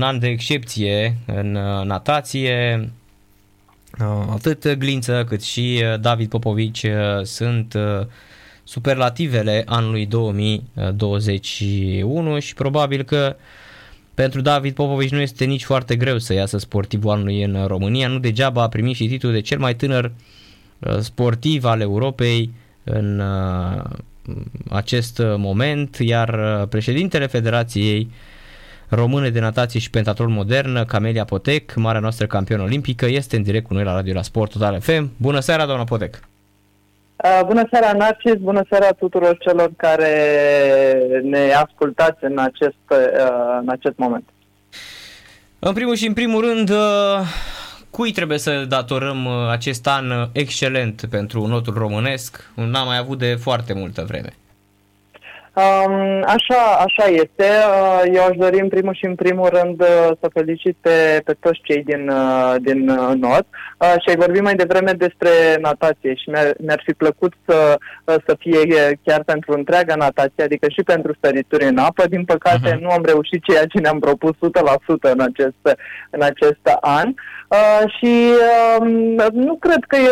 un an de excepție în natație. Atât Glință cât și David Popovici sunt superlativele anului 2021 și probabil că pentru David Popovici nu este nici foarte greu să iasă sportivul anului în România. Nu degeaba a primit și titlul de cel mai tânăr sportiv al Europei în acest moment, iar președintele Federației Române de Natație și Pentatlon Modern, Camelia Potec, marea noastră campionă olimpică, este în direct cu noi la Radio la Sport Total FM. Bună seara, doamna Potec! Uh, bună seara, Narcis! Bună seara tuturor celor care ne ascultați în acest, uh, în acest moment. În primul și în primul rând, uh, cui trebuie să datorăm acest an excelent pentru notul românesc? N-am mai avut de foarte multă vreme. Um, așa, așa este. Uh, eu aș dori în primul și în primul rând uh, să felicit pe, pe toți cei din, uh, din NOT și ai vorbit mai devreme despre natație și mi-ar, mi-ar fi plăcut să, să fie chiar pentru întreaga natație, adică și pentru sărituri în apă. Din păcate uh-huh. nu am reușit ceea ce ne-am propus 100% în acest, în acest an. Uh, și uh, nu cred că e,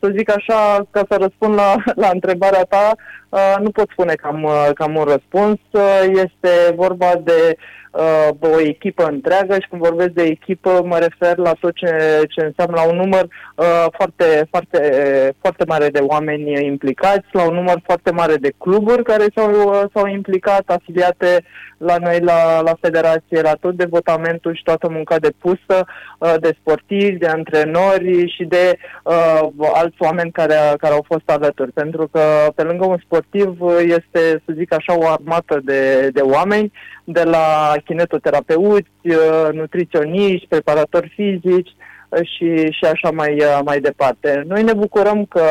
să zic așa, ca să răspund la, la întrebarea ta, uh, nu pot spune că am, uh, că am un răspuns. Uh, este vorba de uh, o echipă întreagă și când vorbesc de echipă mă refer la tot ce, ce înseamnă la un număr uh, foarte, foarte, foarte mare de oameni implicați, la un număr foarte mare de cluburi care s-au, uh, s-au implicat, afiliate la noi la, la federație, la tot devotamentul și toată munca depusă uh, de sportivi, de antrenori și de uh, alți oameni care, care au fost alături. Pentru că pe lângă un sportiv este, să zic așa, o armată de, de oameni, de la kinetoterapeuți, uh, nutriționiști, preparatori fizici uh, și, și așa mai, uh, mai departe. Noi ne bucurăm că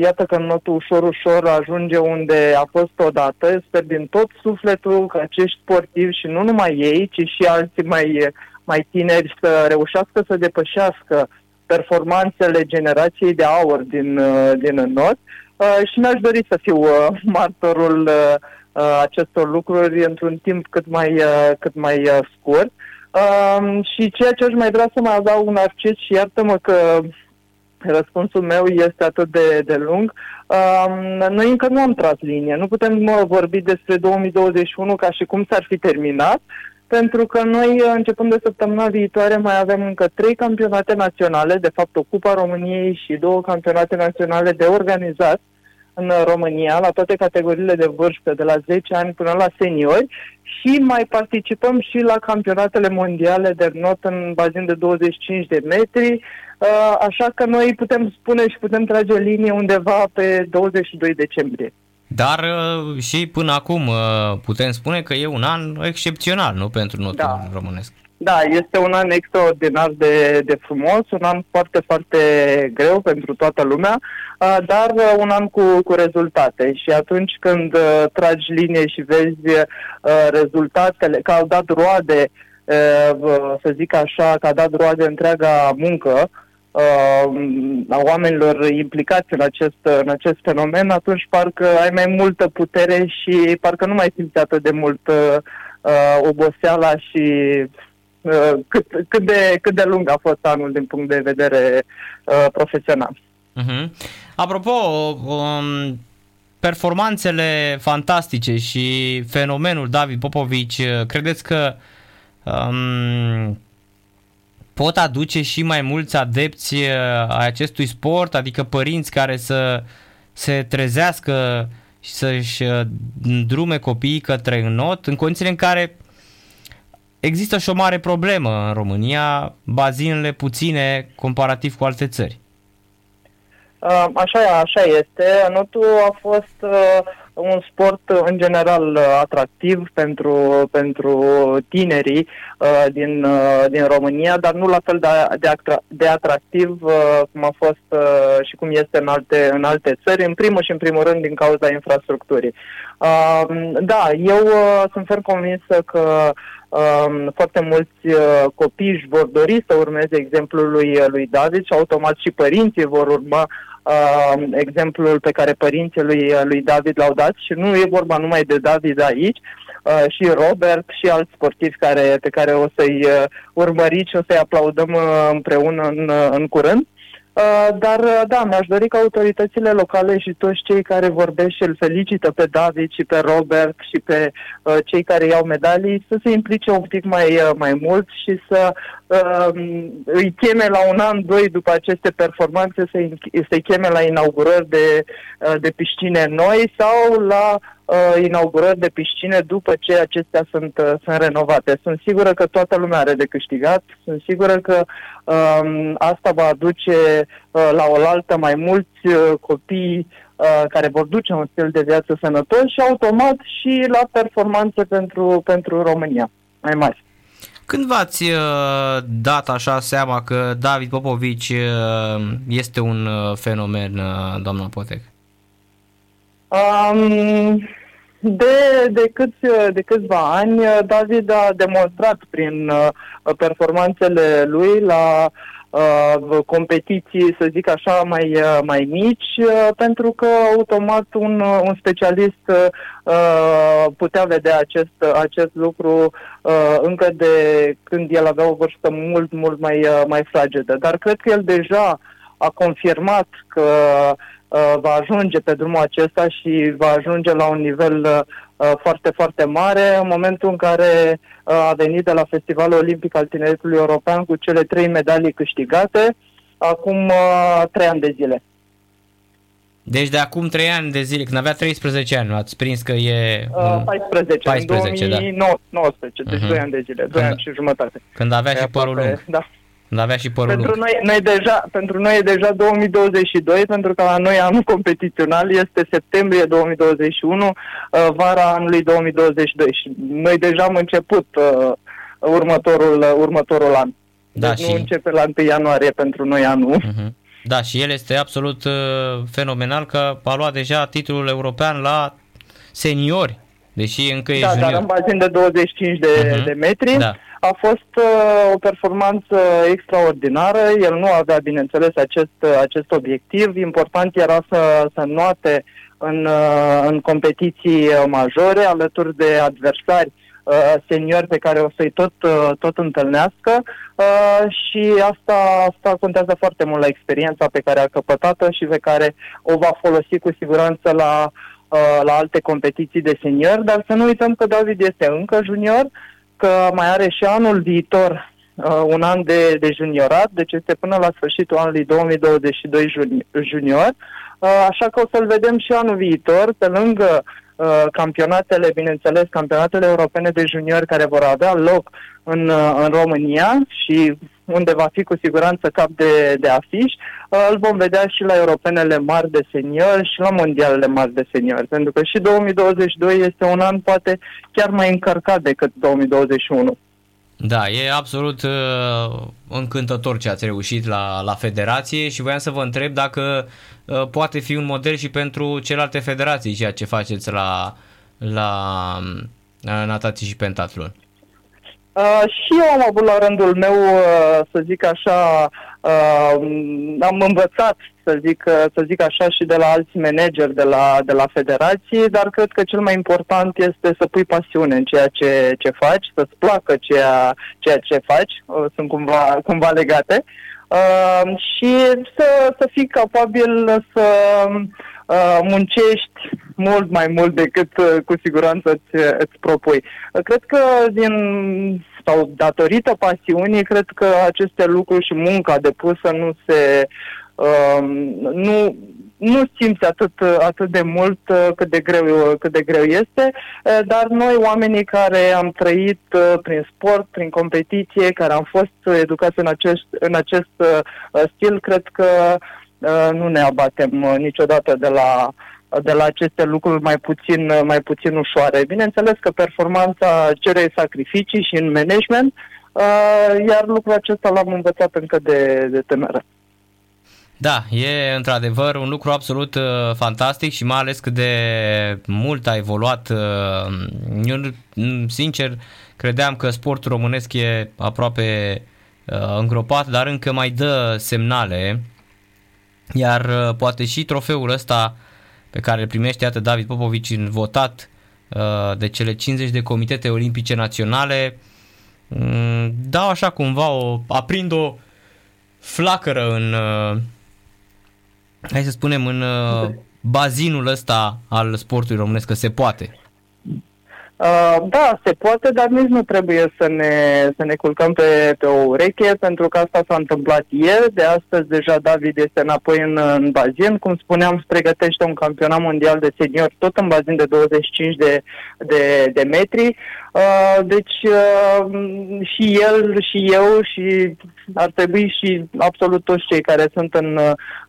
Iată că notul ușor, ușor ajunge unde a fost odată. Sper din tot sufletul că acești sportivi și nu numai ei, ci și alții mai, mai tineri să reușească să depășească performanțele generației de aur din, din not. Și mi-aș dori să fiu martorul uh, acestor lucruri într-un timp cât mai, uh, cât mai uh, scurt. Uh, și ceea ce aș mai vrea să mai adaug un arcet și iartă-mă că răspunsul meu este atât de, de lung. Uh, noi încă nu am tras linie. Nu putem uh, vorbi despre 2021 ca și cum s-ar fi terminat, pentru că noi, uh, începând de săptămâna viitoare, mai avem încă trei campionate naționale, de fapt o Cupa României și două campionate naționale de organizat în România, la toate categoriile de vârstă, de la 10 ani până la seniori și mai participăm și la campionatele mondiale de not în bazin de 25 de metri, uh, așa că noi putem spune și putem trage o linie undeva pe 22 decembrie. Dar uh, și până acum uh, putem spune că e un an excepțional, nu, pentru notul da. românesc. Da, este un an extraordinar de, de frumos, un an foarte, foarte greu pentru toată lumea, dar un an cu, cu rezultate. Și atunci când tragi linie și vezi rezultatele, că au dat roade, să zic așa, că a dat roade întreaga muncă, a oamenilor implicați în acest, în acest fenomen, atunci parcă ai mai multă putere și parcă nu mai simți atât de mult uh, oboseala și Uh, cât, cât, de, cât de lung a fost anul din punct de vedere uh, profesional. Uh-huh. Apropo, um, performanțele fantastice și fenomenul David Popovici, uh, credeți că um, pot aduce și mai mulți adepți uh, a acestui sport, adică părinți care să se trezească și să-și drume copiii către înot, în condițiile în care există și o mare problemă în România, bazinele puține comparativ cu alte țări. Uh, așa, așa este. Notul a fost uh, un sport în general atractiv pentru, pentru tinerii uh, din, din România, dar nu la fel de, de, de atractiv cum a fost și cum este în alte, în alte țări, în primul și în primul rând din cauza infrastructurii. Da, eu sunt ferm convinsă că um, foarte mulți uh, copii își vor dori să urmeze exemplul lui, lui David și automat și părinții vor urma uh, exemplul pe care părinții lui, lui David l-au dat și nu e vorba numai de David aici, uh, și Robert și alți sportivi care, pe care o să-i uh, urmăriți și o să-i aplaudăm uh, împreună în, uh, în curând. Uh, dar, uh, da, mi-aș dori ca autoritățile locale și toți cei care vorbesc și îl felicită pe David și pe Robert și pe uh, cei care iau medalii să se implice un pic mai, uh, mai mult și să uh, îi cheme la un an, doi după aceste performanțe, să-i, să-i cheme la inaugurări de, uh, de piscine noi sau la uh, inaugurări de piscine după ce acestea sunt, uh, sunt renovate. Sunt sigură că toată lumea are de câștigat, sunt sigură că uh, asta va aduce uh, la oaltă mai mulți uh, copii uh, care vor duce un stil de viață sănătos și automat și la performanțe pentru, pentru România mai mari. Când v-ați uh, dat așa seama că David Popovici uh, este un uh, fenomen, uh, doamna Potec? Um, de, de, câți, de câțiva ani, David a demonstrat prin uh, performanțele lui la uh, competiții, să zic așa, mai, uh, mai mici, uh, pentru că automat un, uh, un specialist uh, putea vedea acest, acest lucru uh, încă de când el avea o vârstă mult, mult mai, uh, mai fragedă. Dar cred că el deja a confirmat că uh, va ajunge pe drumul acesta și va ajunge la un nivel uh, foarte, foarte mare în momentul în care uh, a venit de la Festivalul Olimpic al Tineretului European cu cele trei medalii câștigate acum uh, trei ani de zile. Deci de acum 3 ani de zile, când avea 13 ani, ați prins că e... Uh, 14, 14, în da. 2019, deci Mhm. 2 ani de zile, 2 Când- ani și jumătate. Când avea și E părul aproape- lung. Da. Când avea și părul Pentru lung. noi, noi deja, pentru noi e deja 2022, pentru că la noi anul competițional este septembrie 2021, uh, vara anului 2022 și noi deja am început uh, următorul, uh, următorul an. Da, deci nu și- începe la 1 ianuarie pentru noi anul. Mhm. Da, și el este absolut uh, fenomenal că a luat deja titlul european la seniori, deși încă e Da, dar junior. în bazin de 25 de, Mhm. de metri. Da. A fost uh, o performanță extraordinară. El nu avea, bineînțeles, acest, uh, acest obiectiv. Important era să, să noate în, uh, în competiții uh, majore, alături de adversari uh, seniori pe care o să-i tot, uh, tot întâlnească uh, și asta, asta contează foarte mult la experiența pe care a căpătat-o și pe care o va folosi cu siguranță la, uh, la alte competiții de senior, dar să nu uităm că David este încă junior, că mai are și anul viitor uh, un an de, de juniorat, deci este până la sfârșitul anului 2022 juni- junior, uh, așa că o să-l vedem și anul viitor, pe lângă uh, campionatele, bineînțeles, campionatele europene de juniori care vor avea loc în, uh, în România și unde va fi cu siguranță cap de, de afiș, uh, îl vom vedea și la europenele mari de seniori și la mondialele mari de seniori, pentru că și 2022 este un an poate chiar mai încărcat decât 2021. Da, e absolut uh, încântător ce ați reușit la, la federație și voiam să vă întreb dacă uh, poate fi un model și pentru celelalte federații ceea ce faceți la, la uh, natații și pentatlon. Uh, și eu am avut la rândul meu, uh, să zic așa, uh, am învățat, să zic, uh, să zic așa, și de la alți manageri de la, de la federație, dar cred că cel mai important este să pui pasiune în ceea ce, ce faci, să-ți placă ceea, ceea ce faci, uh, sunt cumva, cumva legate, uh, și să, să fii capabil să uh, muncești mult mai mult decât uh, cu siguranță îți, îți propui. Uh, Cred că din sau datorită pasiunii, cred că aceste lucruri și munca depusă nu se uh, nu, nu simți atât, atât de mult uh, cât de greu, cât de greu este, uh, dar noi oamenii care am trăit uh, prin sport, prin competiție, care am fost educați în acest, în acest uh, stil, cred că uh, nu ne abatem uh, niciodată de la de la aceste lucruri mai puțin, mai puțin ușoare. Bineînțeles că performanța cere sacrificii și în management, uh, iar lucrul acesta l-am învățat încă de, de temeră. Da, e într-adevăr un lucru absolut uh, fantastic și mai ales cât de mult a evoluat. Uh, eu, mm, sincer, credeam că sportul românesc e aproape uh, îngropat, dar încă mai dă semnale, iar uh, poate și trofeul ăsta pe care îl primește, iată, David Popovici în votat uh, de cele 50 de comitete olimpice naționale, um, dau așa cumva o, aprind o flacără în, uh, hai să spunem, în uh, bazinul ăsta al sportului românesc, că se poate. Uh, da, se poate, dar nici nu trebuie să ne, să ne culcăm pe, pe o ureche, pentru că asta s-a întâmplat ieri. De astăzi deja David este înapoi în, în bazin. Cum spuneam, se pregătește un campionat mondial de senior, tot în bazin de 25 de, de, de metri. Uh, deci uh, și el și eu și ar trebui și absolut toți cei care sunt în,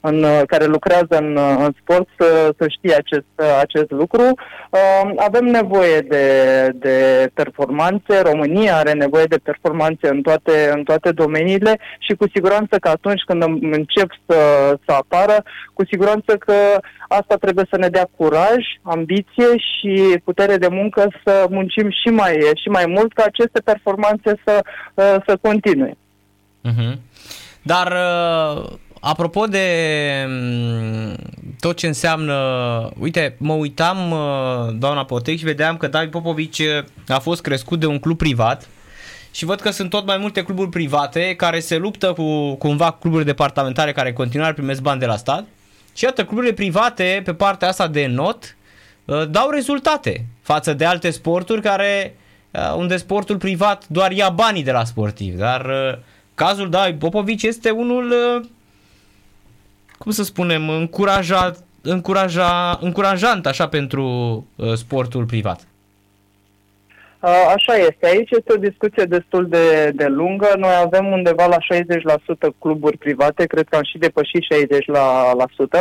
în care lucrează în, în sport să, să știe acest, acest lucru. Uh, avem nevoie de, de performanțe, România are nevoie de performanțe în toate, în toate domeniile și cu siguranță că atunci când încep să, să apară, cu siguranță că asta trebuie să ne dea curaj, ambiție și putere de muncă să muncim și mai, și mai mult ca aceste performanțe să, să continue. Uh-huh. Dar uh, apropo de mm, tot ce înseamnă, uite, mă uitam, uh, doamna Potec, și vedeam că David Popovici uh, a fost crescut de un club privat și văd că sunt tot mai multe cluburi private care se luptă cu cumva cluburi departamentare care în continuare primesc bani de la stat și iată, cluburile private pe partea asta de not dau rezultate față de alte sporturi care unde sportul privat doar ia banii de la sportiv, dar cazul, da, Popovici este unul, uh, cum să spunem, încurajat, încuraja, încurajant așa pentru uh, sportul privat. Uh, așa este. Aici este o discuție destul de, de lungă. Noi avem undeva la 60% cluburi private, cred că am și depășit 60%. La, la sută.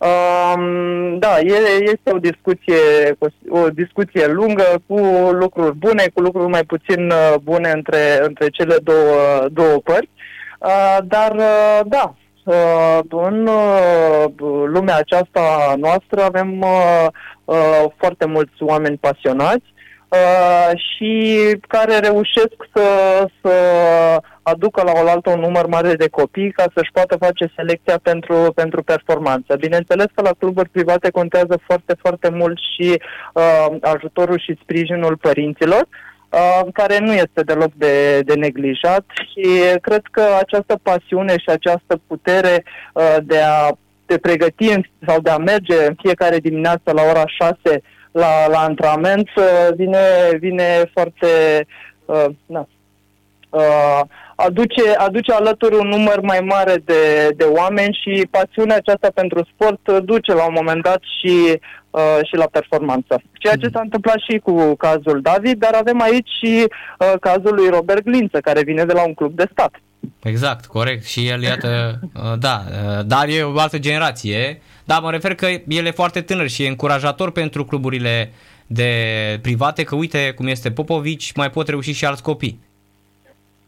Um, da, e, este o discuție, o discuție lungă cu lucruri bune, cu lucruri mai puțin uh, bune între, între cele două, două părți. Uh, dar, uh, da, uh, în uh, lumea aceasta noastră avem uh, uh, foarte mulți oameni pasionați uh, și care reușesc să, să aducă la oaltă un număr mare de copii ca să-și poată face selecția pentru, pentru performanță. Bineînțeles că la cluburi private contează foarte, foarte mult și uh, ajutorul și sprijinul părinților, uh, care nu este deloc de, de neglijat și cred că această pasiune și această putere uh, de a te pregăti sau de a merge în fiecare dimineață la ora 6 la, la antrenament uh, vine, vine foarte uh, na, uh, aduce, aduce alături un număr mai mare de, de oameni și pasiunea aceasta pentru sport duce la un moment dat și, uh, și la performanță. Ceea ce s-a întâmplat și cu cazul David, dar avem aici și uh, cazul lui Robert Glință, care vine de la un club de stat. Exact, corect. Și el, iată, uh, da, uh, dar e o altă generație. Da, mă refer că el e foarte tânăr și e încurajator pentru cluburile de private, că uite cum este Popovici, mai pot reuși și alți copii.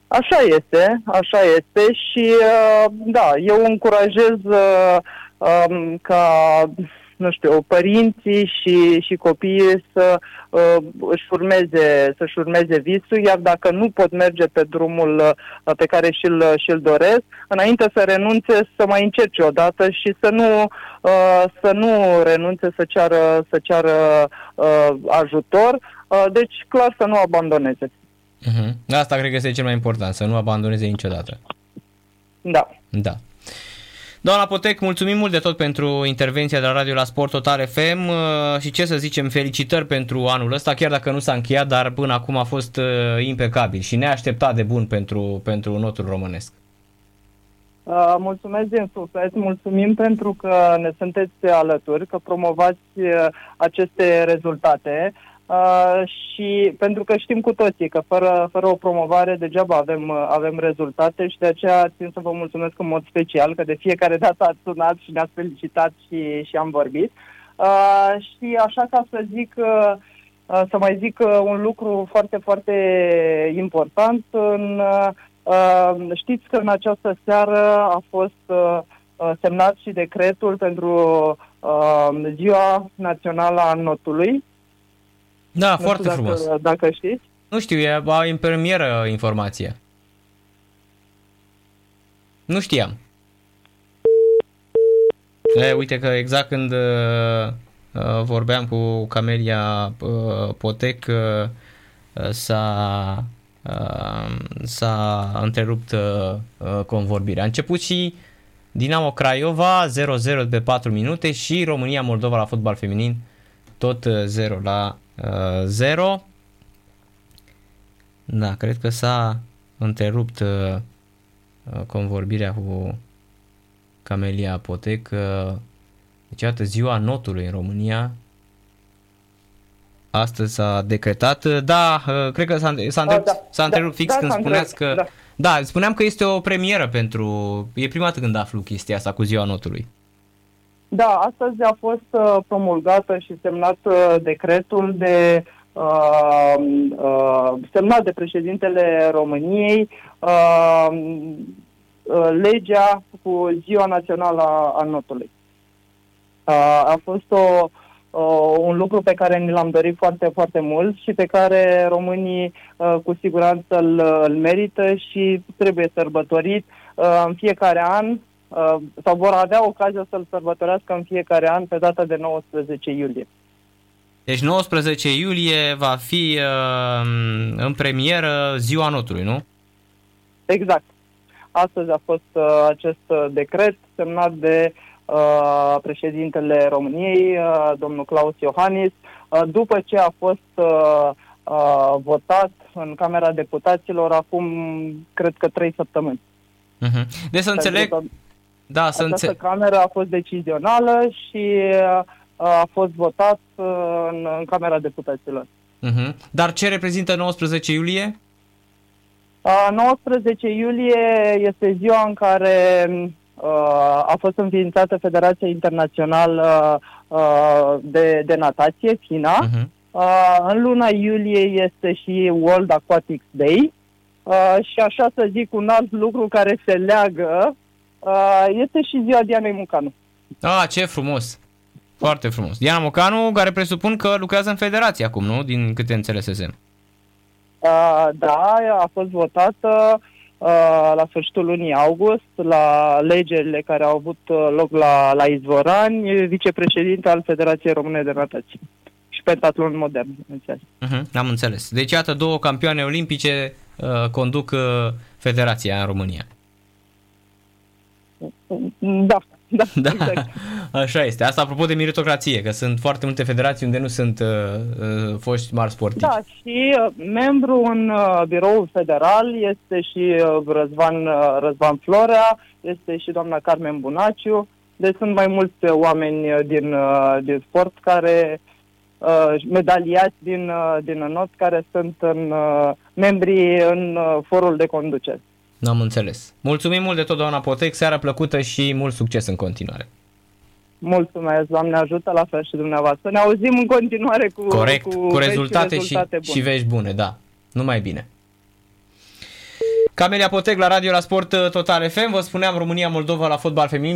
Așa este, așa este și uh, da, eu încurajez uh, um, ca nu știu, părinții și, și copiii să uh, își urmeze, să-și urmeze visul, iar dacă nu pot merge pe drumul uh, pe care și-l, și-l doresc, înainte să renunțe, să mai încerce odată și să nu, uh, să nu renunțe să ceară, să ceară uh, ajutor, uh, deci clar să nu abandoneze. Uh-huh. Asta cred că este cel mai important, să nu abandoneze niciodată. Da. Da. Doamna Potec, mulțumim mult de tot pentru intervenția de la Radio la Sport Total FM uh, și ce să zicem, felicitări pentru anul ăsta, chiar dacă nu s-a încheiat, dar până acum a fost uh, impecabil și neașteptat de bun pentru, pentru notul românesc. Uh, mulțumesc din suflet, mulțumim pentru că ne sunteți alături, că promovați uh, aceste rezultate. Uh, și pentru că știm cu toții că fără, fără o promovare degeaba avem, uh, avem rezultate și de aceea țin să vă mulțumesc în mod special că de fiecare dată ați sunat și ne-ați felicitat și, și am vorbit. Uh, și așa ca să zic, uh, uh, să mai zic uh, un lucru foarte, foarte important. În, uh, știți că în această seară a fost uh, semnat și decretul pentru uh, Ziua Națională a Notului da, nu foarte dacă, frumos. Dacă știți. Nu știu, e în premieră informația. Nu știam. E, uite că exact când uh, uh, vorbeam cu Camelia uh, Potec uh, s-a, uh, s-a întrerupt uh, uh, convorbirea. A început și Dinamo Craiova 0-0 de 4 minute și România-Moldova la fotbal feminin tot 0 uh, la uh, 0. Da, cred că s-a întrerupt uh, uh, convorbirea cu Camelia Potec. Uh, deci, iată, ziua notului în România. Astăzi s-a decretat. Da, uh, cred că s-a, s-a, întrerupt, da, s-a întrerupt da, fix da, când spuneați că... Da. da, spuneam că este o premieră pentru... E prima dată când aflu chestia asta cu ziua notului. Da, astăzi a fost uh, promulgată și semnat uh, decretul de uh, uh, semnat de președintele României uh, uh, legea cu Ziua Națională a, a Notului. Uh, a fost o, uh, un lucru pe care ni l-am dorit foarte, foarte mult și pe care românii uh, cu siguranță îl, îl merită și trebuie sărbătorit uh, în fiecare an Uh, sau vor avea ocazia să-l sărbătorească în fiecare an pe data de 19 iulie. Deci 19 iulie va fi uh, în premieră ziua notului, nu? Exact. Astăzi a fost uh, acest uh, decret semnat de uh, președintele României, uh, domnul Claus Iohannis, uh, după ce a fost uh, uh, votat în Camera Deputaților acum, cred că, trei săptămâni. Uh-huh. Deci să înțeleg, da, să Această înțe- cameră a fost decizională și uh, a fost votat uh, în, în Camera Deputaților. Uh-huh. Dar ce reprezintă 19 iulie? 19 iulie este ziua în care a fost înființată Federația Internațională de, de Natație, FINA. Uh-huh. În luna iulie este și World Aquatics Day. Și așa să zic un alt lucru care se leagă Uh, este și ziua Dianei Mucanu. Ah, ce frumos! Foarte frumos. Diana Mucanu, care presupun că lucrează în federație acum, nu? Din câte înțelesesem. Uh, da, a fost votată uh, la sfârșitul lunii august, la legerile care au avut uh, loc la, la Izvorani, vicepreședinte al Federației Române de Natație și pentatlon modern. Uh-huh, am înțeles. Deci, iată, două campioane olimpice uh, conduc uh, federația în România. Da, da, da, exact. Așa este. Asta apropo de meritocrație, că sunt foarte multe federații unde nu sunt uh, uh, foști mari sportivi. Da, și uh, membru în uh, biroul federal este și uh, Răzvan, uh, Răzvan Florea, este și doamna Carmen Bunaciu, deci sunt mai mulți oameni uh, din, uh, din sport care uh, medaliați din, uh, din not care sunt în, uh, membrii în uh, forul de conducere. N-am înțeles. Mulțumim mult de tot, doamna Potec, seara plăcută și mult succes în continuare. Mulțumesc, Doamne ajută, la fel și dumneavoastră. Ne auzim în continuare cu, Corect, cu, cu rezultate, și, rezultate și, și vești bune, da. Numai bine. Camelia Potec la radio la Sport Total FM, vă spuneam România-Moldova la fotbal feminin.